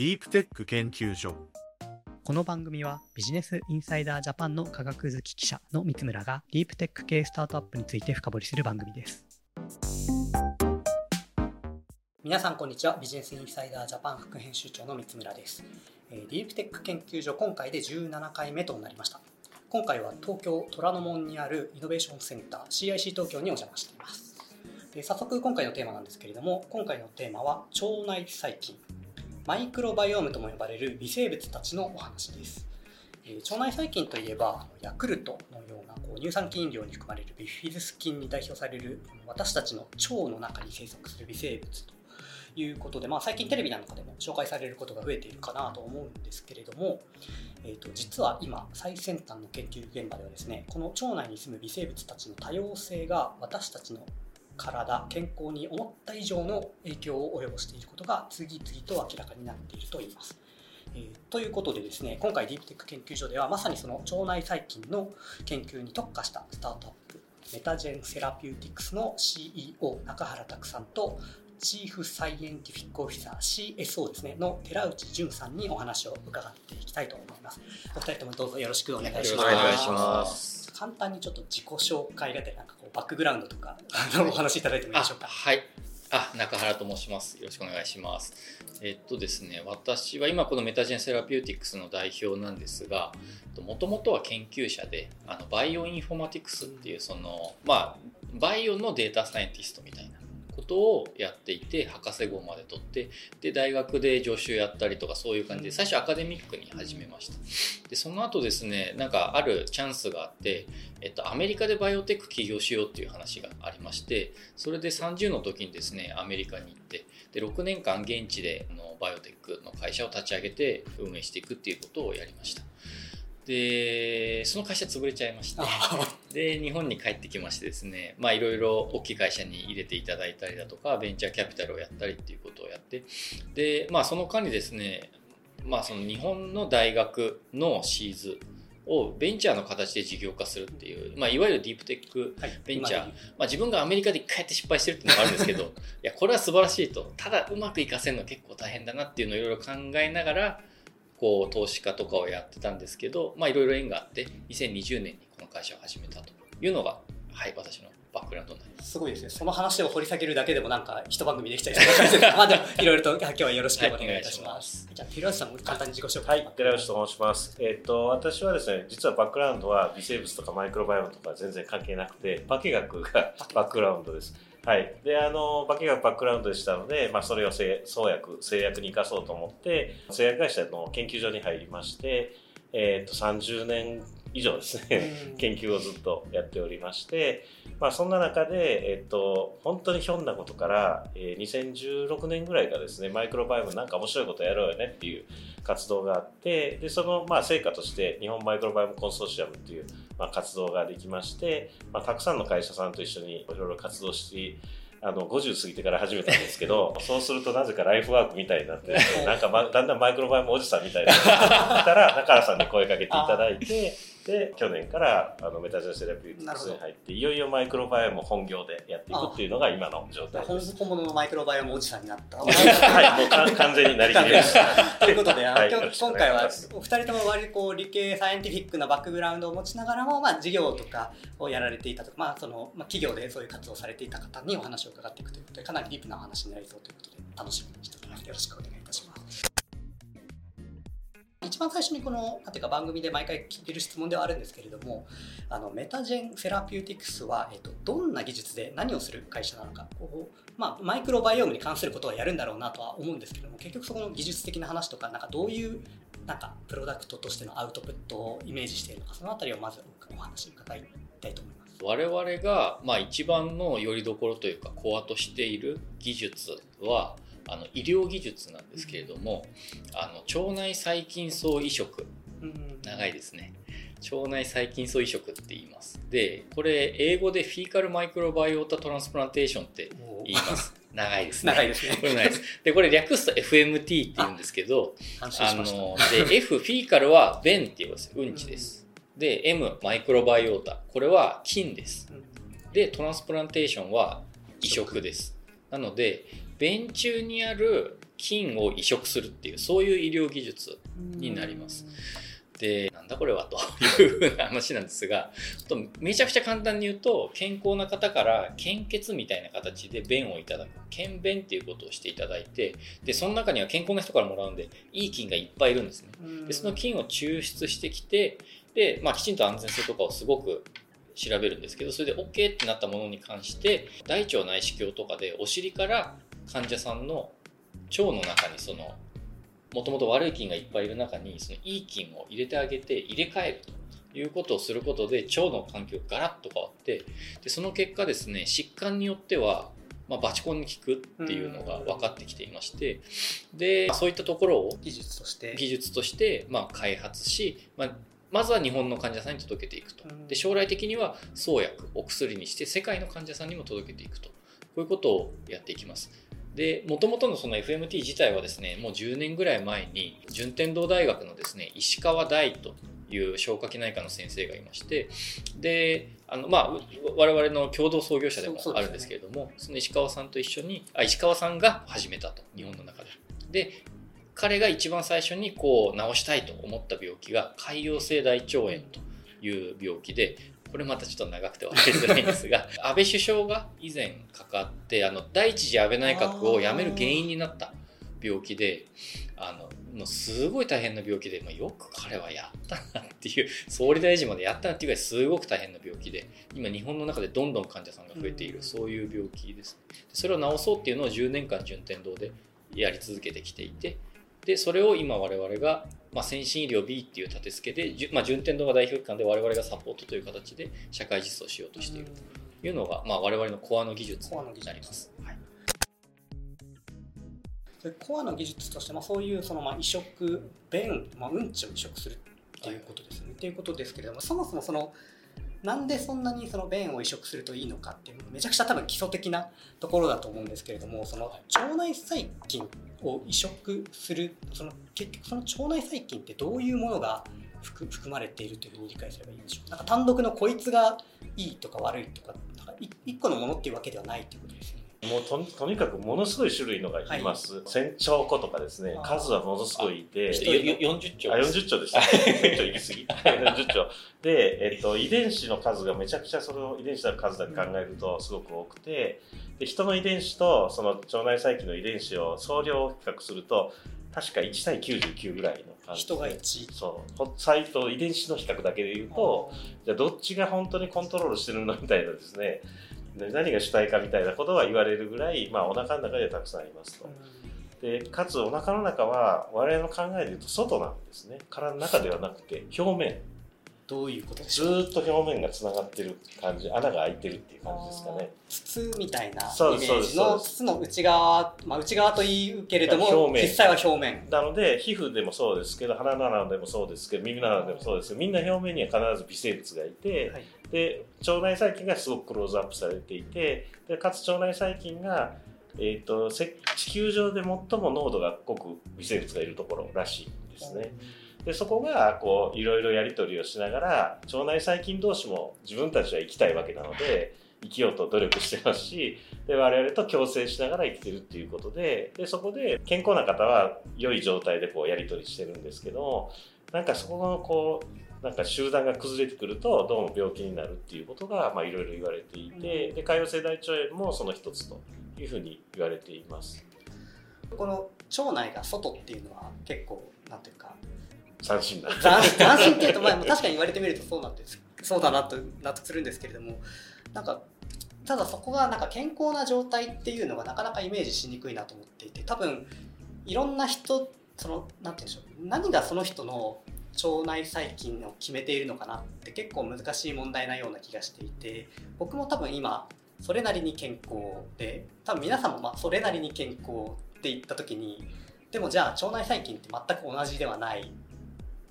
ディープテック研究所。この番組はビジネスインサイダージャパンの科学好き記者の三村がディープテック系スタートアップについて深掘りする番組です。皆さんこんにちは。ビジネスインサイダージャパン副編集長の三村です。ディープテック研究所今回で17回目となりました。今回は東京虎ノ門にあるイノベーションセンター CIC 東京にお邪魔しています。で早速今回のテーマなんですけれども今回のテーマは腸内細菌マイクロバイオームとも呼ばれる微生物たちのお話です。え腸内細菌といえばヤクルトのようなこう乳酸菌飲料に含まれるビフィズス菌に代表される私たちの腸の中に生息する微生物ということで、まあ、最近テレビなんかでも紹介されることが増えているかなと思うんですけれども、えー、と実は今最先端の研究現場ではですねこの腸内に住む微生物たちの多様性が私たちの体健康に思った以上の影響を及ぼしていることが次々と明らかになっているといいます。えー、ということでですね今回ディープテック研究所ではまさにその腸内細菌の研究に特化したスタートアップメタジェンセラピューティクスの CEO 中原拓さんとチーフサイエンティフィックオフィサー CSO ですねの寺内淳さんにお話を伺っていきたいと思います。お二人ともどうぞよろしくお願いします。お願いします。簡単にちょっと自己紹介がてなんかバックグラウンドとかお話しいただいてもいいでしょうか？はい。あ、中原と申します。よろしくお願いします。えっとですね、私は今このメタジェンセラピューティクスの代表なんですが、もともとは研究者で、あのバイオインフォマティクスっていうその、まあ、バイオのデータサイエンティストみたいなことをやっていて博士号まで取ってで大学で助手やったりとかそういう感じで最初アカデミックに始めました。でその後ですねなんかあるチャンスがあって、えっと、アメリカでバイオテック起業しようっていう話がありましてそれで30の時にですねアメリカに行ってで6年間現地でのバイオテックの会社を立ち上げて運営していくっていうことをやりましたでその会社潰れちゃいまして。で日本に帰ってきましてですね。まあいろいろ大きい会社に入れていただいたりだとかベンチャーキャピタルをやったりっていうことをやって。でまあその間にですねまあその日本の大学のシーズをベンチャーの形で事業化するっていう、まあ、いわゆるディープテックベンチャー、はい、まあ、自分がアメリカで一回やって失敗してるっていうのがあるんですけどいやこれは素晴らしいと。ただうまくいかせるの結構大変だなっていうのをいろいろ考えながらこう投資家とかをやってたんですけど、まあ、いろいろ縁があって2020年にこの会社を始めたというのが、はい、私のバックグラウンドになります。すごいですね。その話を掘り下げるだけでもなんか一番組できちゃいそうな感じです まあでもいろいろと今日はよろしくお願いいたします、はい、じゃあ寺内さんも簡単に自己紹介。はい寺内と申します。えっ、と私はですね実はバックグラウンドは微生物とかマイクロバイオムとか全然関係なくて化学がバックグラウンドですはい、であの化学バックグラウンドでしたので、まあ、それを創薬製薬に生かそうと思って製薬会社の研究所に入りまして、えー、と30年以上ですね、研究をずっとやっておりまして、まあ、そんな中で、えっと、本当にひょんなことから、えー、2016年ぐらいからですねマイクロバイオムなんか面白いことやろうよねっていう活動があってでそのまあ成果として日本マイクロバイオムコンソーシアムっていう、まあ、活動ができまして、まあ、たくさんの会社さんと一緒にいろいろ活動してあの50過ぎてから始めたんですけど そうするとなぜかライフワークみたいになって なんか、ま、だんだんマイクロバイオムおじさんみたいになった ら中原さんに声かけていただいて。で去年からあのメタジェンセラピューティクスに入っていよいよマイクロバイオム本業でやっていくっていうのが今の状態です。本物のマイクロバイオムおじさんになった。はいもう完全になりきりました。ということで、はい、今今回はお二人とも割とこう理系サイエンティフィックなバックグラウンドを持ちながらも、まあ、事業とかをやられていたとか、まあそのまあ、企業でそういう活動をされていた方にお話を伺っていくということでかなりディープなお話になりそうということで楽しみにしております。よろしくお願いします一番最初にこのなんていうか番組で毎回聞いてる質問ではあるんですけれどもあのメタジェンセラピューティクスは、えっと、どんな技術で何をする会社なのかこう、まあ、マイクロバイオームに関することはやるんだろうなとは思うんですけども結局そこの技術的な話とかなんかどういうなんかプロダクトとしてのアウトプットをイメージしているのかその辺りをまずお話伺いたいと思います。我々が、まあ、一番のよりどころというかコアとしている技術はあの医療技術なんですけれども、あの腸内細菌層移植、長いですね腸内細菌層移植って言いますでこれ英語でフィーカルマイクロバイオータトランスプランテーションって言います 長いですね。長いですね。これ長いです。で、これ略すと FMT って言うんですけど、あの、で、F、フィーカルは便って言います。うんちです。で、M、マイクロバイオータ。これは菌です。で、トランスプランテーションは移植です。なので、便中にある菌を移植するっていうそういう医療技術になります。でなんだこれはと。いうふうな話なんですがめちゃくちゃ簡単に言うと健康な方から献血みたいな形で便をいただく。検便っていうことをしていただいてでその中には健康な人からもらうんでいい菌がいっぱいいるんですね。でその菌を抽出してきてで、まあ、きちんと安全性とかをすごく調べるんですけどそれで OK ってなったものに関して大腸内視鏡とかでお尻から患者さんの腸の中にそのもともと悪い菌がいっぱいいる中にそのいい菌を入れてあげて入れ替えるということをすることで腸の環境がガラッと変わってでその結果ですね疾患によってはまあ、バチコンに効くっていうのが分かってきていましてでそういったところを技術として。技術としてまあ開発し、まあ、まずは日本の患者さんに届けていくと。で将来的には創薬お薬にして世界の患者さんにも届けていくと。こういうことをやっていきますで、もともとのその FMT 自体はですね、もう10年ぐらい前に、順天堂大学のですね、石川大という消化器内科の先生がいまして、で、あの、まあ、我々の共同創業者でもあるんですけれども、そ、ね、その石川さんと一緒に、あ、石川さんが始めたと、日本の中で。で、彼が一番最初にこう治したいと思った病気が潰瘍性大腸炎という病気でこれまたちょっと長くて分かりづらいんですが 安倍首相が以前かかってあの第一次安倍内閣を辞める原因になった病気であのもうすごい大変な病気で、まあ、よく彼はやったなっていう 総理大臣までやったなっていうぐらいすごく大変な病気で今日本の中でどんどん患者さんが増えている、そういう病気です。それを治そうっていうのを10年間順天堂でやり続けてきていてでそれを今我々がまあ、先進医療 B っていう立て付けで、まあ、順天堂が代表機関で我々がサポートという形で社会実装しようとしているというのが、まあ、我々のコアの技術になります。はいコアの技術として、まあ、そういうそのまあ移植便、まあ、うんちを移植するっていうことですね。はい、っていうことですけれどもそもそもそのなんでそんなにその便を移植するといいのかっていうめちゃくちゃ多分基礎的なところだと思うんですけれどもその腸内細菌を移植するその結局その腸内細菌ってどういうものが含まれているというふうに理解すればいいんでしょうなんか単独のこいつがいいとか悪いとかなんか一個のものっていうわけではないということですね。もうととにかくものすごい種類のがいます。千、はい、兆個とかですね、数はものすごいいて。40兆あ、40兆でした。40兆行き過ぎ。40兆。で、えっと、遺伝子の数がめちゃくちゃその遺伝子の数だけ考えるとすごく多くて、で人の遺伝子とその腸内細菌の遺伝子を総量比較すると、確か1対99ぐらいの感じ人が1そうサイト遺伝子の比較だけで言うとじゃあどっちが本当にコントロールしてるのみたいなですね何が主体かみたいなことは言われるぐらい、まあ、お腹の中でたくさんありますと。でかつお腹の中は我々の考えで言うと外なんですね。体の中ではなくて表面。どういうことずっと表面がつながってる感じ。穴が開いてるっていう感じですかね。筒みたいなイメージの筒の内側、まあ、内側というけれども表面。実際は表面。なので皮膚でもそうですけど鼻の穴でもそうですけど耳の穴でもそうですけどみんな表面には必ず微生物がいて、はいで腸内細菌がすごくクローズアップされていてでかつ腸内細菌が、えーと、地球上で最も濃度が濃く微生物がいるところらしいんですね。でそこがこういろいろやり取りをしながら腸内細菌同士も自分たちは生きたいわけなので生きようと努力してますしで我々と共生しながら生きてるっていうことででそこで健康な方は良い状態でこうやり取りしてるんですけどなんかそこのこうなんか集団が崩れてくるとどうも病気になるっていうことがいろいろ言われていて、で潰瘍性大腸炎もその一つというふうに言われています。この腸内が外っていうのは結構なんていうか斬新な斬新っていうと、まあ、確かに言われてみるとそうなんですそうだなと納得するんですけれどもなんかただそこがなんか健康な状態っていうのがなかなかイメージしにくいなと思っていて多分いろんな人そのなんて言うんでしょう何がその人の腸内細菌を決めているのかなって結構難しい問題なような気がしていて僕も多分今それなりに健康で多分皆さんもまあそれなりに健康って言った時にでもじゃあ腸内細菌って全く同じではない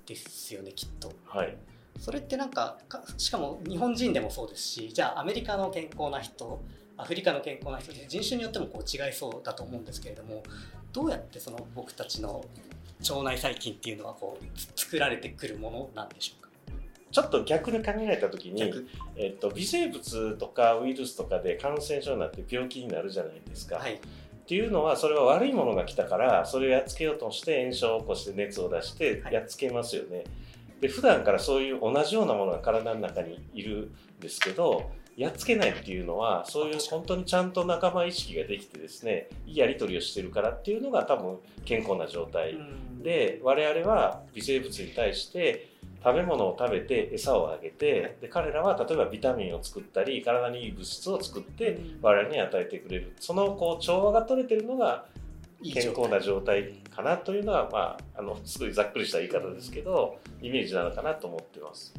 ですよねきっと。はいそれってなんかしかも日本人でもそうですしじゃあアメリカの健康な人アフリカの健康な人人種によってもこう違いそうだと思うんですけれどもどうやってその僕たちの腸内細菌っていうのはこう作られてくるものなんでしょうか？ちょっと逆に考えた時に、えっと、微生物とかウイルスとかで感染症になって病気になるじゃないですか。はい、っていうのはそれは悪いものが来たからそれをやっつけようとして炎症を起こして熱を出してやっつけますよね。はい、で普段からそういう同じようなものが体の中にいるんですけどやっつけないっていうのはそういう本当にちゃんと仲間意識ができてですねいいやり取りをしてるからっていうのが多分健康な状態。で我々は微生物に対して食べ物を食べて餌をあげてで彼らは例えばビタミンを作ったり体にいい物質を作って我々に与えてくれる。そのこう調和が取れてるのが健康な状態かなというのはまああのすごいざっくりした言い方ですけどイメージなのかなと思ってます。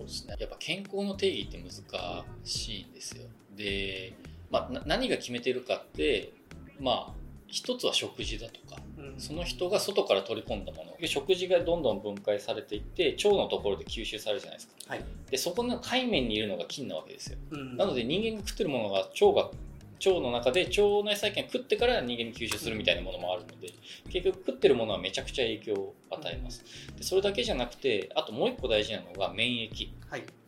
そうですね。やっぱ健康の定義って難しいんですよ。で、まあ、何が決めてるかってまあ一つは食事だとかその人が外から取り込んだもの。食事がどんどん分解されていって腸のところで吸収されるじゃないですか、はい、でそこの海面にいるのが菌なわけですよ、うん、なので人間が食ってるものが腸が腸の中で腸内細菌が食ってから人間に吸収するみたいなものもあるので結局食ってるものはめちゃくちゃ影響を与えます。でそれだけじゃなくてあともう一個大事なのが免疫。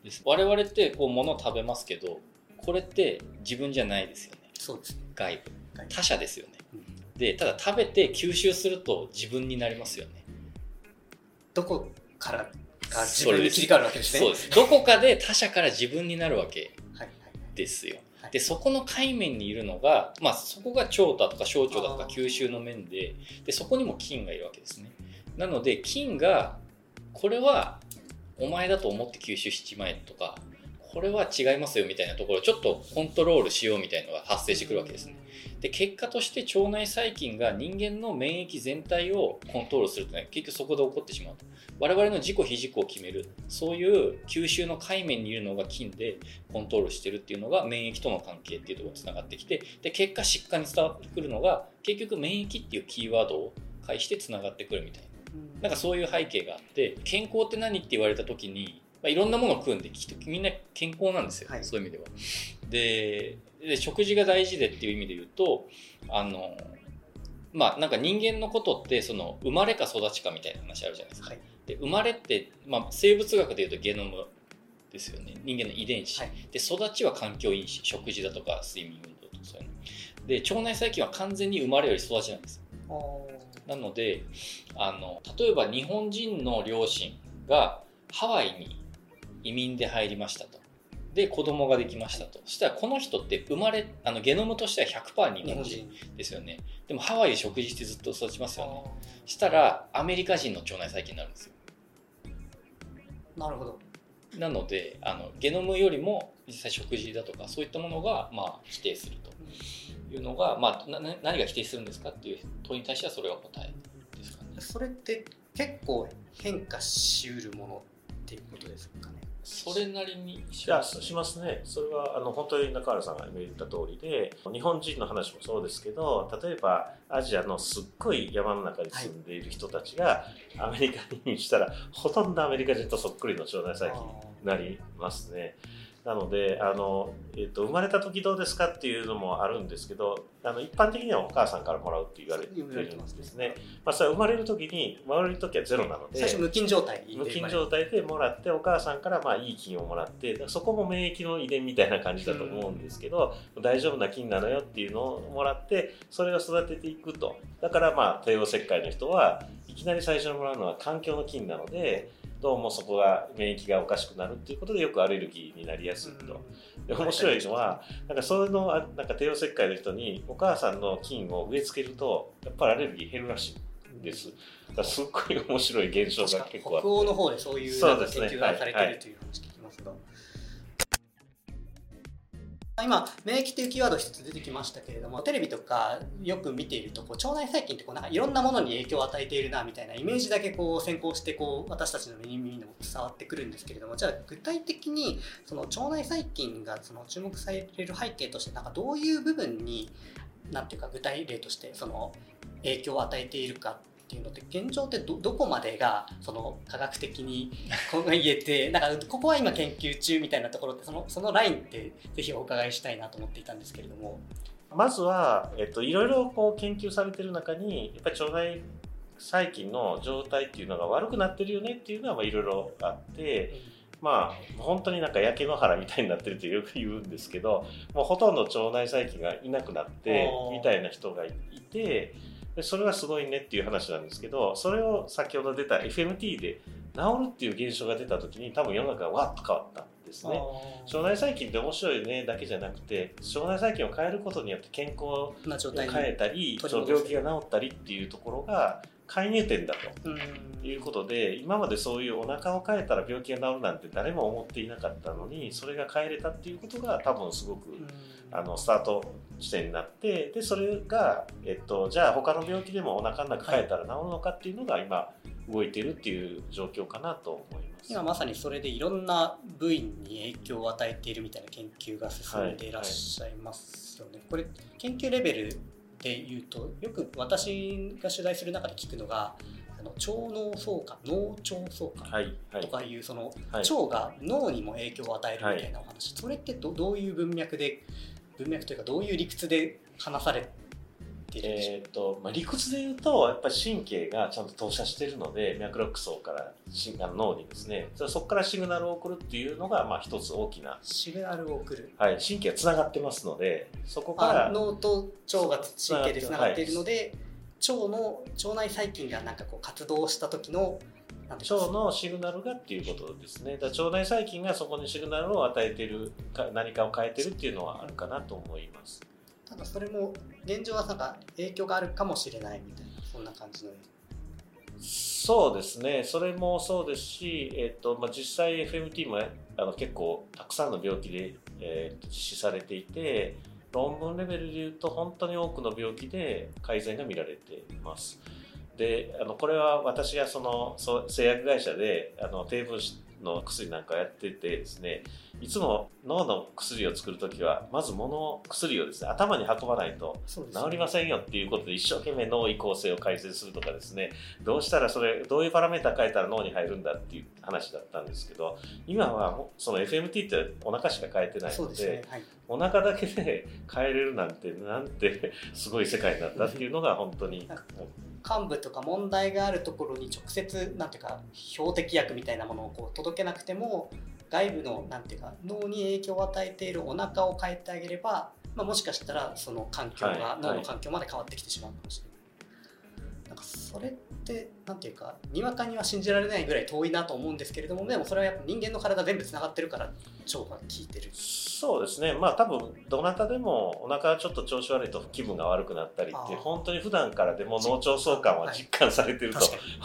です、はい、我々ってこう物を食べますけどこれって自分じゃないですよね。そうですね。外部。他者ですよね。でただ食べて吸収すると自分になりますよね。どこからが自分に切り替わるわけですね。そうです。どこかで他者から自分になるわけですよ、はいはい、でそこの海面にいるのが、まあ、そこが腸だとか小腸だとか吸収の面ででそこにも菌がいるわけですね。なので菌がこれはお前だと思って吸収しちまえとかこれは違いますよみたいなところをちょっとコントロールしようみたいなのが発生してくるわけですね。で結果として腸内細菌が人間の免疫全体をコントロールするとね結局そこで起こってしまうと我々の自己非自己を決めるそういう吸収の海面にいるのが菌でコントロールしてるっていうのが免疫との関係っていうところにつながってきてで結果疾患に伝わってくるのが結局免疫っていうキーワードを介してつながってくるみたいな。なんかそういう背景があって健康って何って言われた時にまあ、いろんなものを食うんでみんな健康なんですよ、はい、そういう意味では。でで食事が大事でっていう意味で言うとあのまあなんか人間のことってその生まれか育ちかみたいな話あるじゃないですか。はい、で生まれって、まあ、生物学でいうとゲノムですよね。人間の遺伝子、はい、で育ちは環境因子。食事だとか睡眠運動とかそういうの。で腸内細菌は完全に生まれより育ちなんですなのであの例えば日本人の両親がハワイに移民で入りましたと。で子供ができましたと。そしたらこの人って生まれ、あのゲノムとしては100%日本人ですよね。でもハワイで食事してずっと育ちますよね。したらアメリカ人の腸内細菌になるんですよ。なるほど。なのであのゲノムよりも実際食事だとかそういったものが、まあ、否定するというのが、まあ、な何が否定するんですかっていう問いに対してはそれが答えですかね。それって結構変化しうるものっていうことですか？ね。それなりにします、ね、しますね。それはあの本当に中原さんが言った通りで、日本人の話もそうですけど、例えばアジアのすっごい山の中に住んでいる人たちがアメリカにしたら、ほとんどアメリカ人とそっくりの腸内細菌になりますね。なのであの、えーと、生まれた時どうですかっていうのもあるんですけどあの一般的にはお母さんからもらうって言われてるんですね、まあ、それは生まれる時に生まれる時はゼロなので最初無菌状態無菌状態でもらってお母さんからまあいい菌をもらってそこも免疫の遺伝みたいな感じだと思うんですけど、うん、大丈夫な菌なのよっていうのをもらってそれを育てていくと。だからまあ帝王切開の人はいきなり最初にもらうのは環境の菌なのでどうもそこが免疫がおかしくなるっていうことでよくアレルギーになりやすいと。で面白いのはなんかそういうのなんか帝王切開の人にお母さんの菌を植え付けるとやっぱりアレルギー減るらしいです。だすっごい面白い現象が結構あって。北欧の方でそういう研究がされてるという話聞きますが。今免疫というキーワード一つ出てきましたけれどもテレビとかよく見ているとこう腸内細菌ってこうなんかいろんなものに影響を与えているなみたいなイメージだけこう先行してこう私たちの耳にも伝わってくるんですけれどもじゃあ具体的にその腸内細菌がその注目される背景としてなんかどういう部分になんていうか具体例としてその影響を与えているかっていうのって現状ってどどこまでがその科学的に 言えてなんかここは今研究中みたいなところってそのそのラインってぜひお伺いしたいなと思っていたんですけれども。まずは、えっと、いろいろこう研究されてる中にやっぱり腸内細菌の状態っていうのが悪くなってるよねっていうのはまあいろいろあって、まあ本当になんか焼け野原みたいになってるとよく言うんですけどもうほとんど腸内細菌がいなくなってみたいな人がいてでそれはすごいねっていう話なんですけどそれを先ほど出た FMT で治るっていう現象が出た時に多分世の中がわっと変わったんですね。腸内細菌って面白いねだけじゃなくて腸内細菌を変えることによって健康を変えたり病気が治ったりっていうところが介入点だとうんいうことで今までそういうお腹を変えたら病気が治るなんて誰も思っていなかったのにそれが変えれたっていうことが多分すごくうんあのスタート地点になってでそれが、えっと、じゃあ他の病気でもお腹の中変えたら治るのかっていうのが今動いてるっていう状況かなと思います。今まさにそれでいろんな部位に影響を与えているみたいな研究が進んでいらっしゃいますよね。これ研究レベルで言うとよく私が取材する中で聞くのがあの腸脳相関脳腸相関とかいうそのはい。腸が脳にも影響を与えるみたいなお話、それってどどういう文脈で文脈というかどういう理屈で話されえーとまあ、理屈で言うとやっぱり神経がちゃんと投射してるので脈絡層から脳にですねそそこからシグナルを送るっていうのがまあ一つ大きな、シグナルを送る。はい、神経がつながってますのでそこからあ脳と腸が神経でつながっているので、腸の腸内細菌がなんかこう活動した時の腸のシグナルがっていうことですね。だ腸内細菌がそこにシグナルを与えてるか何かを変えてるっていうのはあるかなと思いますただそれも現状はなんか影響があるかもしれないみたいなそんな感じの。そうですね。それもそうですし、えっとまあ、実際 FMT もあの結構たくさんの病気で、えー実施されていて論文レベルで言うと本当に多くの病気で改善が見られています。であのこれは私がその製薬会社であの低分子の薬なんかやっててですねいつも脳の薬を作る時はまず物薬をですね頭に運ばないと治りませんよっていうことで一生懸命脳移行性を改善するとかですねどうしたらそれどういうパラメータ変えたら脳に入るんだっていう話だったんですけど今はもうその FMT ってお腹しか変えてないのでですね。はい。お腹だけで変えれるなんてなんてすごい世界になったっていうのが本当に幹部とか問題があるところに直接なんていうか標的薬みたいなものをこう届けなくても外部のなんていうか脳に影響を与えているお腹を変えてあげれば、まあ、もしかしたらその環境が、はい脳の環境まで変わってきてしまうかもしれない。かそれってなんていうかにわかには信じられないぐらい遠いなと思うんですけれどもでもそれはやっぱ人間の体全部つながってるから腸が効いてる。そうですね。まあ多分どなたでもお腹ちょっと調子悪いと気分が悪くなったりって本当に普段からでも脳腸相関は実感されてると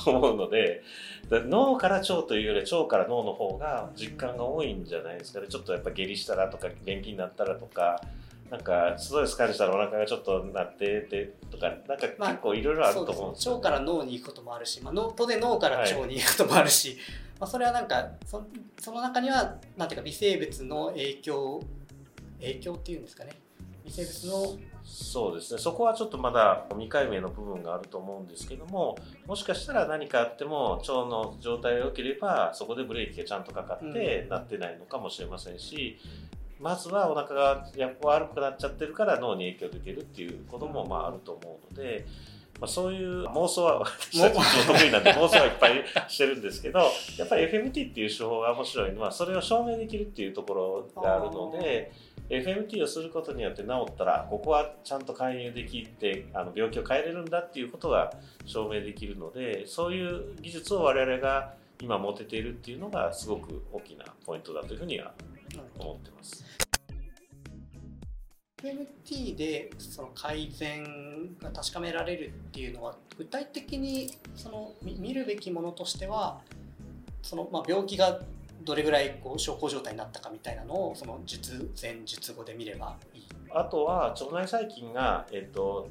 思うのでだ脳から腸というより腸から脳の方が実感が多いんじゃないですかね。ちょっとやっぱ下痢したらとか便秘になったらとかなんかストレス感じたらお腹がちょっとなっててとかなんかまあ結構いろいろあると思うん腸から脳に行くこともあるし、まあ、脳当然脳から腸に行くこともあるし、まあ、それはなんかそその中にはなんていうか微生物の影響影響っていうんですかね。微生物のそうですね。そこはちょっとまだ未解明の部分があると思うんですけどももしかしたら何かあっても腸の状態が良ければそこでブレーキがちゃんとかかってうん。なってないのかもしれませんし、まずはお腹がやっぱ悪くなっちゃってるから脳に影響出てるっていうこともまああると思うので。まあ、そういう妄想は私たちも得意なんで妄想はいっぱいしてるんですけど やっぱり FMT っていう手法が面白いのはそれを証明できるっていうところがあるので FMT をすることによって治ったらここはちゃんと介入できてあの病気を変えれるんだっていうことが証明できるのでそういう技術を我々が今持てているっていうのがすごく大きなポイントだというふうには思ってます。FMT でその改善が確かめられるっていうのは具体的にその見見るべきものとしてはその、まあ、病気がどれぐらいこう小康状態になったかみたいなのをその術前術後で見ればいい。あとは腸内細菌が、えっと、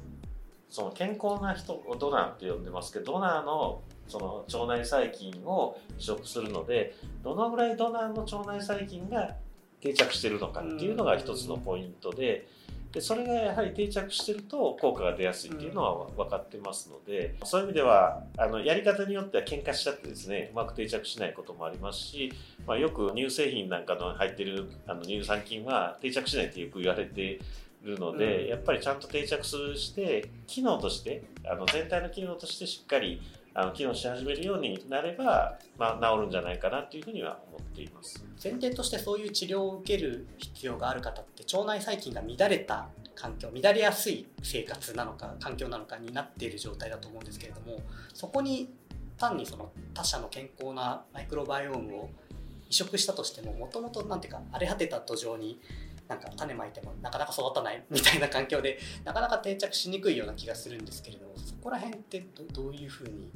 その健康な人をドナーって呼んでますけどドナーのその腸内細菌を移植するのでどのぐらいドナーの腸内細菌が定着してるのかっていうのが一つのポイントで。でそれがやはり定着してると効果が出やすいっていうのは分かってますので、そういう意味ではあのやり方によっては喧嘩しちゃってですねうまく定着しないこともありますし、まあ、よく乳製品なんかの入ってるあの乳酸菌は定着しないってよく言われてるるので、うんやっぱりちゃんと定着して機能としてあの全体の機能としてしっかりあの機能し始めるようになれば、まあ、治るんじゃないかなというふうには思っています。前提としてそういう治療を受ける必要がある方って腸内細菌が乱れた環境乱れやすい生活なのか環境なのかになっている状態だと思うんですけれどもそこに単にその他者の健康なマイクロバイオームを移植したとしてももともとなんていうか荒れ果てた土壌になんか種まいてもなかなか育たないみたいな環境でなかなか定着しにくいような気がするんですけれどもそこら辺ってどどういうふうに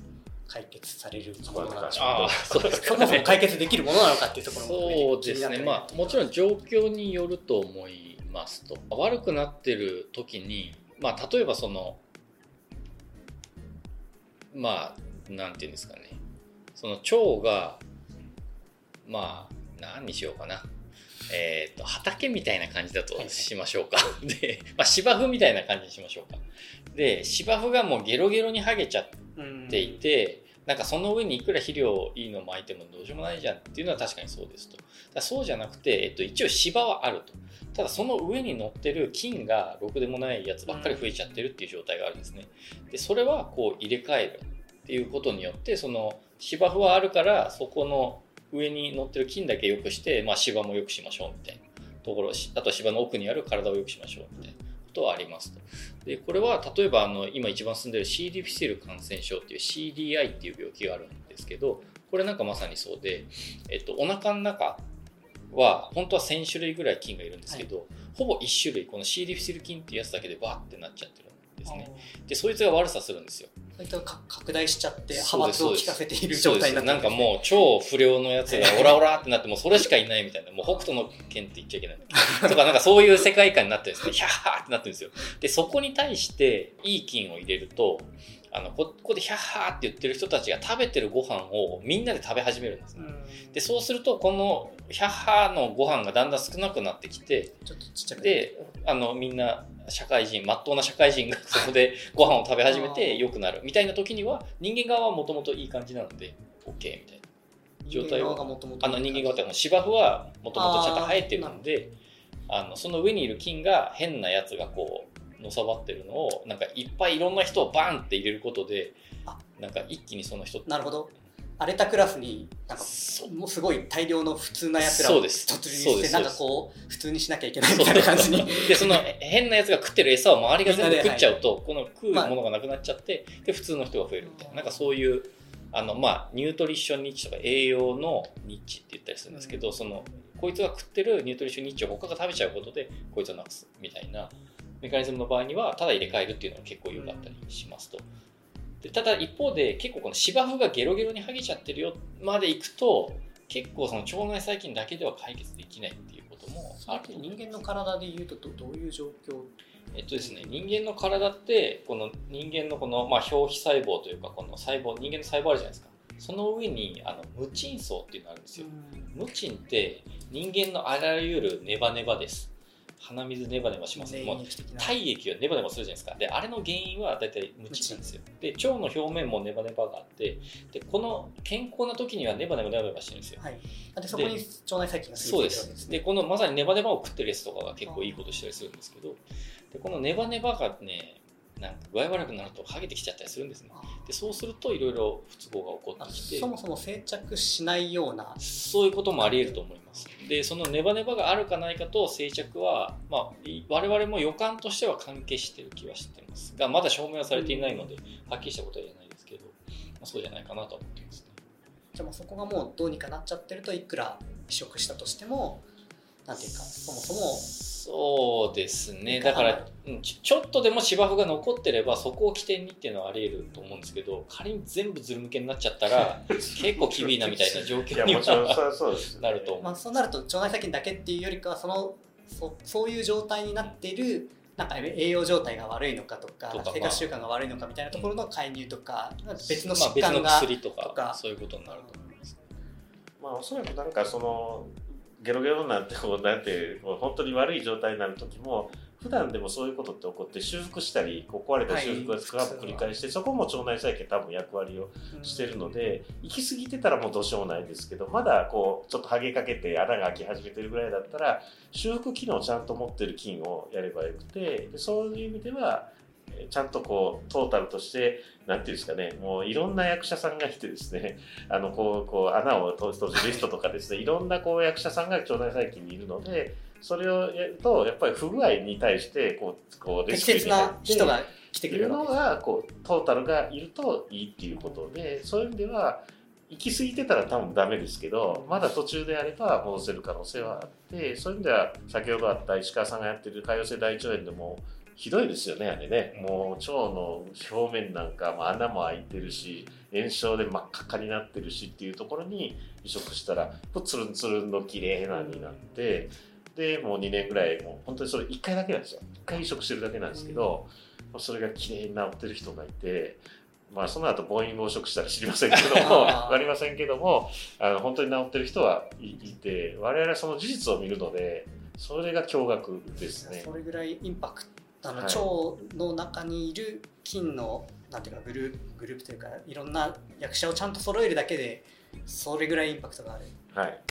解決されるものなんでしょうかああそうですそもそも解決できるものなのかっていうところもそうですね、まあ、もちろん状況によると思いますと。悪くなってる時に、まあ、例えばそのまあなんていうんですかね。その腸がまあ何にしようかな。えー、と畑みたいな感じだとしましょうか。で、まあ、芝生みたいな感じにしましょうか。で芝生がもうゲロゲロに剥げちゃっていて、なんかその上にいくら肥料いいの巻いてもどうしようもないじゃんっていうのは確かにそうですと。だそうじゃなくて、えっと、一応芝はあると。ただその上に乗ってる菌がろくでもないやつばっかり増えちゃってるっていう状態があるんですね。でそれはこう入れ替えるっていうことによってその芝生はあるからそこの上に乗ってる菌だけ良くして、まあ、芝も良くしましょうみたいなところあと芝の奥にある体を良くしましょうみたいなことはありますと。でこれは例えばあの今一番進んでる C. ディフィセル感染症っていう CDI っていう病気があるんですけどこれなんかまさにそうで、えっと、お腹の中は本当は1000種類ぐらい菌がいるんですけど、ほぼ1種類この C. ディフィセル菌っていうやつだけでバーってなっちゃってるんですね。でそいつが悪さするんですよ。そういったか拡大しちゃって派閥を効かせている状態になってなんかもう超不良のやつがオラオラってなってもうそれしかいないみたいな。もう北斗の剣って言っちゃいけない。とかなんかそういう世界観になってるんですねヒャーってなってるんですよ。でそこに対していい菌を入れるとあのこここでヒャッハーって言ってる人たちが食べてるご飯をみんなで食べ始めるんですね。うん。でそうするとこのヒャッハーのご飯がだんだん少なくなってきてちょっとちっちゃくであのみんな社会人まっとうな社会人が そこでご飯を食べ始めて良くなるみたいな時には人間側はもともといい感じなので OK みたいな。状態を人間側がもともとあの人間側って芝生はもともとちゃんと生えてるのであのその上にいる菌が変なやつがこうのさばってるのをなんかいっぱいいろんな人をバンって入れることであ。なんか一気にその人なるほど。荒れたクラスになんかもうすごい大量の普通なやつらをそうです。突入してなんかこう普通にしなきゃいけないみたいな感じに。でその変なやつが食ってる餌を周りが全部食っちゃうと、この食うものがなくなっちゃってで普通の人が増えるみたいな。なんかそういうあの、まあ、ニュートリッションニッチとか栄養のニッチって言ったりするんですけど、そのこいつが食ってるニュートリッションニッチを他が食べちゃうことでこいつをなくすみたいなメカニズムの場合にはただ入れ替えるっていうのが結構良かったりしますと。でただ一方で結構この芝生がゲロゲロに剥げちゃってるよまでいくと結構その腸内細菌だけでは解決できないっていうこともそれって人間の体でいうとどどういう状況？えっとですね、人間の体ってこの人間のこの、まあ、表皮細胞というかこの細胞人間の細胞あるじゃないですか。その上にあの無菌層っていうのがあるんですよ。無菌って人間のあらゆるネバネバです鼻水ネバネバしますもう免疫的な。体液がネバネバするじゃないですか。であれの原因は大体無菌なんですよ。で腸の表面もネバネバがあってでこの健康な時にはネバネバネバネバしてるんですよ。はい。でそこに腸内細菌がそうで住んでるわけですす。ねでこのまさにネバネバを食ってるやつとかが結構いいことしたりするんですけどでこのネバネバがねなんか具合悪くなると剥げてきちゃったりするんですね。でそうするといろいろ不都合が起こあってきて。そもそも定着しないような。そういうこともあり得ると思います。でそのネバネバがあるかないかと静着は、まあ、い我々も予感としては関係してる気はしてます。がまだ証明はされていないのではっきりしたことは言えないですけど、まあ、そうじゃないかなと思ってますね。じゃあそこがもうどうにかなっちゃってるといくら移植したとしてもなんていうかそもそも。そうですね。だからうんちちょっとでも芝生が残ってればそこを起点にっていうのはあり得ると思うんですけど仮に全部ずるむけになっちゃったら 結構厳しいなみたいな状い況には なると思う。まあ、そうなると腸内細菌だけっていうよりかはそのそそういう状態になっているなんか栄養状態が悪いのかとかとか生活習慣が悪いのかみたいなところの介入とか、別のまあ別の疾患が、薬とかとか。そういうことになると思います。まあおそらくなんかそのゲロゲロなんてこうなんてもう本当に悪い状態になる時も普段でもそういうことって起こって修復したりこう壊れた修復がスクラップ繰り返して、そこも腸内細菌多分役割をしてるので、行き過ぎてたらもうどうしようもないんですけどまだこうちょっと剥げかけて穴が開き始めてるぐらいだったら修復機能をちゃんと持ってる菌をやればよくてでそういう意味ではちゃんとこうトータルとしてなんていうんですかねもういろんな役者さんがいてですね あのこうこう穴を閉じる人とかですねいろんなこう役者さんが腸内細菌にいるのでそれをやるとやっぱり不具合に対してこうこう適切な人が来てくれるのがこうトータルがいるといいっていうことでそういう意味では行き過ぎてたら多分ダメですけどまだ途中であれば戻せる可能性はあってそういう意味では先ほどあった石川さんがやってる潰瘍性大腸炎でもひどいですよねあれね。もう腸の表面なんかも穴も開いてるし炎症で真っ赤っかになってるしっていうところに移植したらつるんつるんの綺麗なになってでもう2年ぐらいもう本当にそれ1回だけなんですよ。1回移植してるだけなんですけど、それが綺麗に治ってる人がいてまあ、その後暴飲暴食したら知りませんけども 分かりませんけどもあの本当に治ってる人はいて我々はその事実を見るのでそれが驚愕ですね。それぐらいインパクトあの、はい、腸の中にいる菌のなんていうかグループグループというかいろんな役者をちゃんと揃えるだけでそれぐらいインパクトがある。はい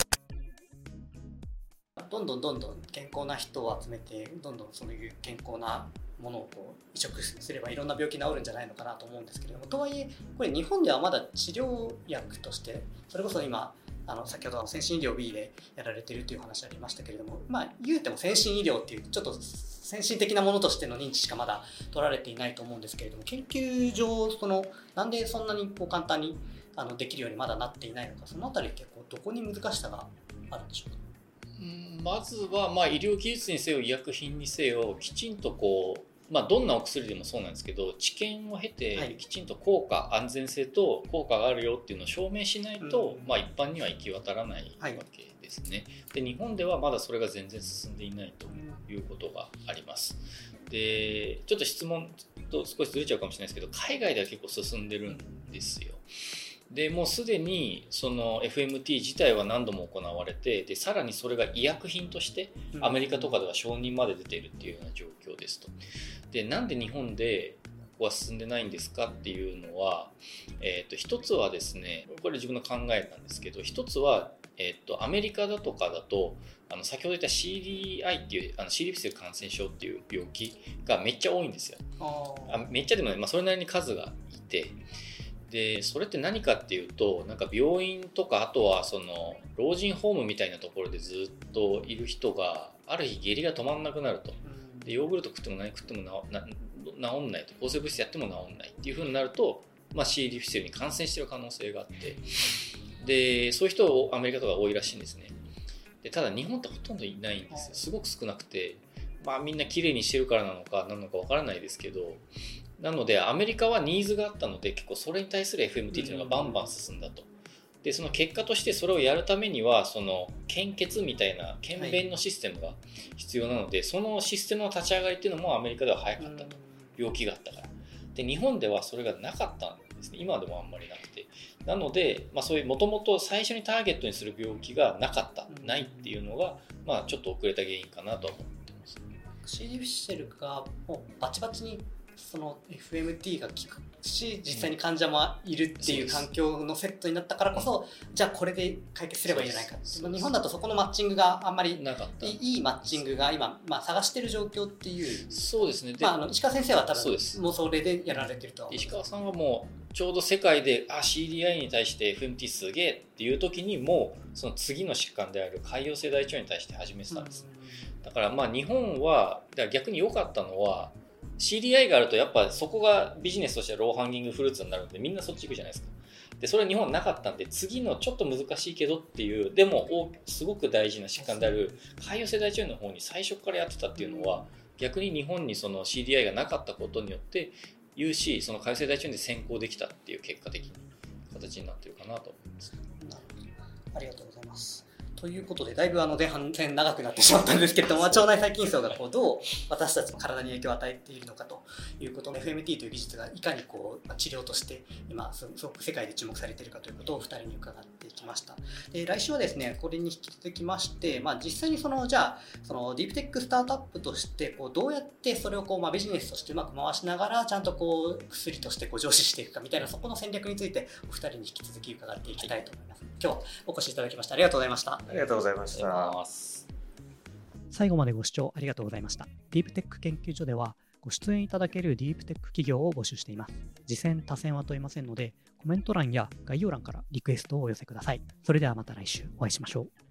どんどんどんどん健康な人を集めてどんどんそういう健康なものをこう移植すればいろんな病気治るんじゃないのかなと思うんですけれどもとはいえこれ日本ではまだ治療薬としてそれこそ今あの先ほど先進医療 B でやられてるという話ありましたけれどもまあ言うても先進医療っていうちょっと先進的なものとしての認知しかまだ取られていないと思うんですけれども研究上そのなんでそんなにこう簡単にあのできるようにまだなっていないのかその辺り結構どこに難しさがあるんでしょうか？まずはまあ医療技術にせよ医薬品にせよきちんとこうまあ、どんなお薬でもそうなんですけど治験を経てきちんと効果、はい、安全性と効果があるよっていうのを証明しないと、うん、まあ、一般には行き渡らないわけですね、はい、で日本ではまだそれが全然進んでいないということがあります。でちょっと質問と少しずれちゃうかもしれないですけど海外では結構進んでるんですよ。でもうすでにその FMT 自体は何度も行われてでさらにそれが医薬品としてアメリカとかでは承認まで出ているっていうような状況ですと。でなんで日本でここは進んでないんですかっていうのは、えー、と一つはですねこれ自分の考えなんですけど一つは、えー、とアメリカだとかだとあの先ほど言った CDI っていうあの C リフセル感染症っていう病気がめっちゃ多いんですよ。あめっちゃでもね、まあ、それなりに数がいて。でそれって何かっていうとなんか病院とかあとはその老人ホームみたいなところでずっといる人がある日下痢が止まんなくなると。でヨーグルト食っても何食っても治んないと。抗生物質やっても治んないっていうふうになると、まあ、C リフィセルに感染してる可能性があってでそういう人アメリカとか多いらしいんですね。でただ日本ってほとんどいないんですよ。すごく少なくてまあみんな綺麗にしてるからなのか何なのかわからないですけどなのでアメリカはニーズがあったので結構それに対する FMT っていうのがバンバン進んだと。でその結果としてそれをやるためにはその献血みたいな検便のシステムが必要なので、はい、そのシステムの立ち上がりっていうのもアメリカでは早かったと、病気があったから。で日本ではそれがなかったんですね。今でもあんまりなくてなので、まあ、そういうもともと最初にターゲットにする病気がなかった、ないっていうのが、まあ、ちょっと遅れた原因かなと思ってます。シーフィッシェルがもうバチバチにその FMT が効くし実際に患者もいるっていう環境のセットになったからこそ、じゃあこれで解決すればいいんじゃないか日本だとそこのマッチングがあんまりいいマッチングが今、まあ、探してる状況っていうそうですね、まあ、あの石川先生は多分もうそれでやられてると石川さんはもうちょうど世界であ CDI に対して FMT すげえっていう時にもうその次の疾患である潰瘍性大腸炎に対して始めてたんです、だからまあ日本は逆に良かったのは CDI があるとやっぱそこがビジネスとしてはローハンギングフルーツになるんでみんなそっち行くじゃないですか。でそれは日本なかったんで次のちょっと難しいけどっていうでもすごく大事な疾患である潰瘍性大腸炎の方に最初からやってたっていうのは逆に日本にその CDI がなかったことによって言うしその潰瘍性大腸炎で先行できたっていう結果的に形になってるかなと思います。ありがとうございます。ということで、だいぶあの前半戦長くなってしまったんですけれども、腸内細菌層がこうどう私たちの体に影響を与えているのかということの、FMT という技術がいかにこう治療として今すごく世界で注目されているかということを2人に伺ってきました。で来週はですね、これに引き続きまして、まあ、実際にそのじゃあそのディープテックスタートアップとしてこうどうやってそれをこう、まあ、ビジネスとしてうまく回しながらちゃんとこう薬としてこう上司していくかみたいなそこの戦略についてお二人に引き続き伺っていきたいと思います。今日お越しいただきましてありがとうございました。ありがとうございました。最後までご視聴ありがとうございました。ディープテック研究所では、ご出演いただけるディープテック企業を募集しています。次戦、多戦は問いませんので、コメント欄や概要欄からリクエストをお寄せください。それではまた来週お会いしましょう。